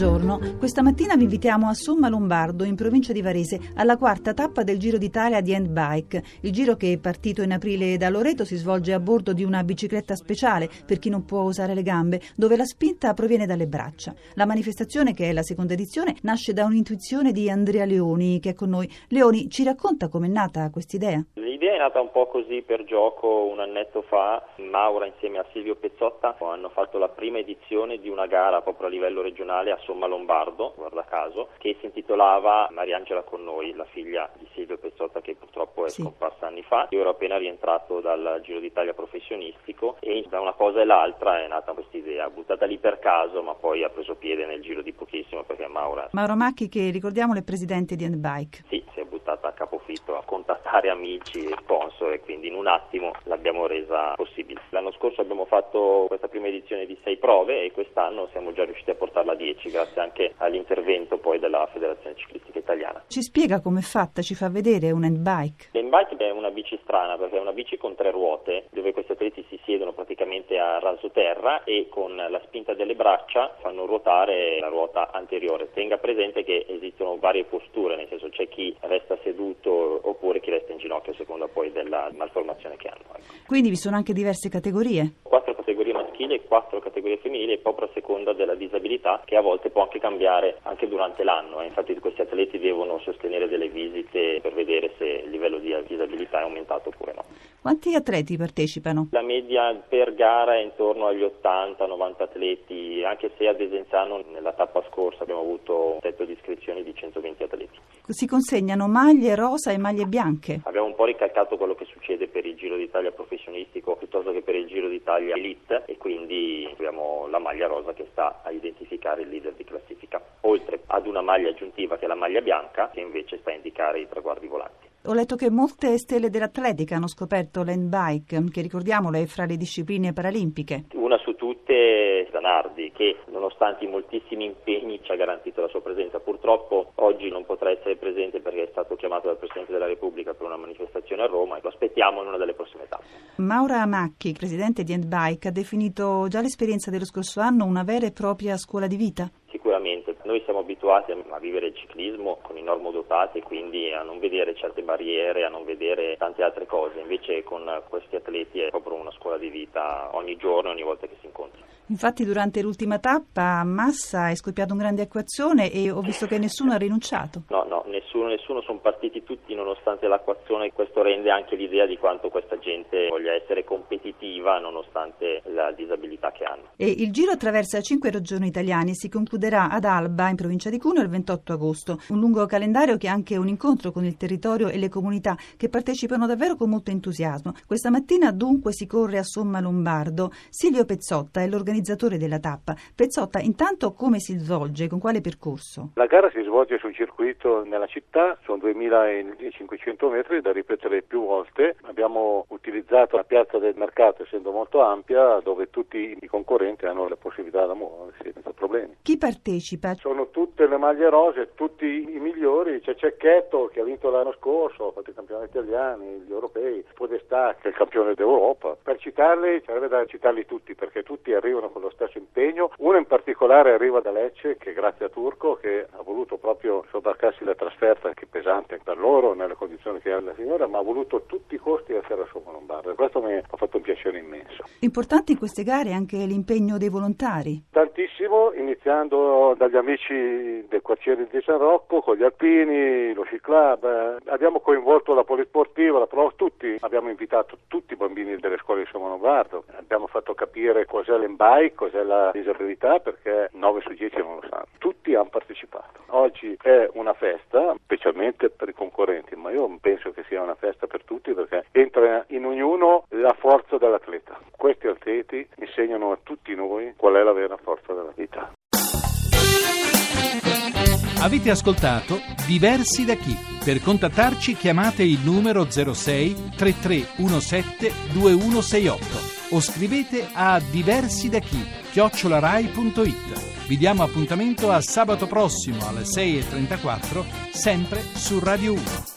Buongiorno, questa mattina vi invitiamo a Somma Lombardo, in provincia di Varese, alla quarta tappa del Giro d'Italia di Handbike. Il giro che è partito in aprile da Loreto si svolge a bordo di una bicicletta speciale per chi non può usare le gambe, dove la spinta proviene dalle braccia. La manifestazione, che è la seconda edizione, nasce da un'intuizione di Andrea Leoni, che è con noi. Leoni, ci racconta com'è nata questa idea? L'idea è nata un po' così per gioco un annetto fa. Maura insieme a Silvio Pezzotta hanno fatto la prima edizione di una gara proprio a livello regionale a Somma Lombardo, guarda caso, che si intitolava Mariangela con noi, la figlia di Silvio Pezzotta che purtroppo è sì. scomparsa anni fa. Io ero appena rientrato dal Giro d'Italia professionistico e da una cosa e l'altra è nata questa idea, buttata lì per caso, ma poi ha preso piede nel giro di pochissimo perché Maura. Mauro Macchi, che ricordiamo è presidente di Handbike. Sì, si è buttata a capofitto a contattare amici e sponsor e quindi in un attimo l'abbiamo resa possibile. L'anno scorso abbiamo fatto questa prima edizione di sei prove e quest'anno siamo già riusciti a portarla a 10 grazie anche all'intervento poi della Federazione Ciclistica Italiana. Ci spiega com'è fatta, ci fa vedere un handbike? L'handbike è una bici strana perché è una bici con tre ruote dove questi atleti si siedono praticamente a raso terra e con la spinta delle braccia fanno ruotare la ruota anteriore. Tenga presente che esistono varie posture, nel senso c'è chi resta seduto oppure chi resta in ginocchio a seconda poi della malformazione che hanno. Ecco. Quindi vi sono anche diverse categorie? Quattro categorie maschili e quattro categorie femminili proprio a seconda della disabilità che a volte può anche cambiare anche durante l'anno. Eh. Infatti questi atleti devono sostenere delle visite per vedere se il livello di disabilità è aumentato oppure no. Quanti atleti partecipano? La media per gara è intorno agli 80-90 atleti, anche se ad Esenzano nella tappa scorsa abbiamo avuto un tetto di iscrizioni di 120 atleti. Si consegnano maglie rosa e maglie bianche? Abbiamo un po' ricalcato quello che succede per il Giro d'Italia professionistico piuttosto che per il Giro d'Italia Elite e quindi abbiamo la maglia rosa che sta a identificare il leader di classifica, oltre ad una maglia aggiuntiva che è la maglia bianca che invece sta a indicare i traguardi volanti. Ho letto che molte stelle dell'atletica hanno scoperto l'handbike, che ricordiamolo è fra le discipline paralimpiche. Una su tutte Zanardi, che nonostante i moltissimi impegni ci ha garantito la sua presenza. Purtroppo oggi non potrà essere presente perché è stato chiamato dal Presidente della Repubblica per una manifestazione a Roma e lo aspettiamo in una delle prossime tappe. Maura Macchi, presidente di Handbike, ha definito già l'esperienza dello scorso anno una vera e propria scuola di vita? Noi siamo abituati a vivere il ciclismo con i normodotati quindi a non vedere certe barriere, a non vedere tante altre cose, invece con questi atleti è proprio una scuola di vita ogni giorno, ogni volta che si incontrano. Infatti durante l'ultima tappa a Massa è scoppiata una grande acquazzone e ho visto che nessuno ha rinunciato. No, nessuno, nessuno, sono partiti tutti nonostante l'acquazzone, questo rende anche l'idea di quanto questa gente voglia essere competitiva nonostante la disabilità che hanno. E il giro attraversa cinque regioni italiane e si concluderà ad Alba in provincia di Cuneo il 28 agosto. Un lungo calendario che è anche un incontro con il territorio e le comunità che partecipano davvero con molto entusiasmo. Questa mattina dunque si corre a Somma Lombardo. Silvio Pezzotta è l'organizzatore organizzatore della tappa. Pezzotta, intanto come si svolge? Con quale percorso? La gara si svolge sul circuito nella città, sono 2500 metri da ripetere più volte. Abbiamo utilizzato la piazza del mercato, essendo molto ampia, dove tutti i concorrenti hanno la possibilità di muoversi senza problemi. Chi partecipa? Sono tutte le maglie rose, tutti i migliori. C'è Cecchetto che ha vinto l'anno scorso, ha fatto i campionati italiani, gli europei, Podestà che è il campione d'Europa. Per citarli, sarebbe da citarli tutti perché tutti arrivano con lo stesso impegno. Uno in particolare arriva da Lecce, che grazie a Turco, che ha voluto proprio sobbarcarsi la trasferta, che è pesante per loro, nelle condizioni che ha la signora, ma ha voluto tutti i costi essere a Somma Lombarda. Questo mi ha fatto un piacere immenso. Importante in queste gare anche l'impegno dei volontari. Tantissimo, iniziando dagli amici del quartiere di San Rocco, con gli alpini, lo sci club. Abbiamo coinvolto la polisportiva, la pro, tutti. Abbiamo invitato tutti i bambini delle scuole di Somma Lombardo. Abbiamo fatto capire cos'è l'embai sai cos'è la disabilità perché 9 su 10 non lo sanno. Tutti hanno partecipato. Oggi è una festa, specialmente per i concorrenti, ma io penso che sia una festa per tutti perché entra in ognuno la forza dell'atleta. Questi atleti insegnano a tutti noi qual è la vera forza della vita. Avete ascoltato Diversi da chi? Per contattarci chiamate il numero 06 3317 2168 o scrivete a diversi da chi chiocciolarai.it. Vi diamo appuntamento a sabato prossimo alle 6.34 sempre su Radio 1.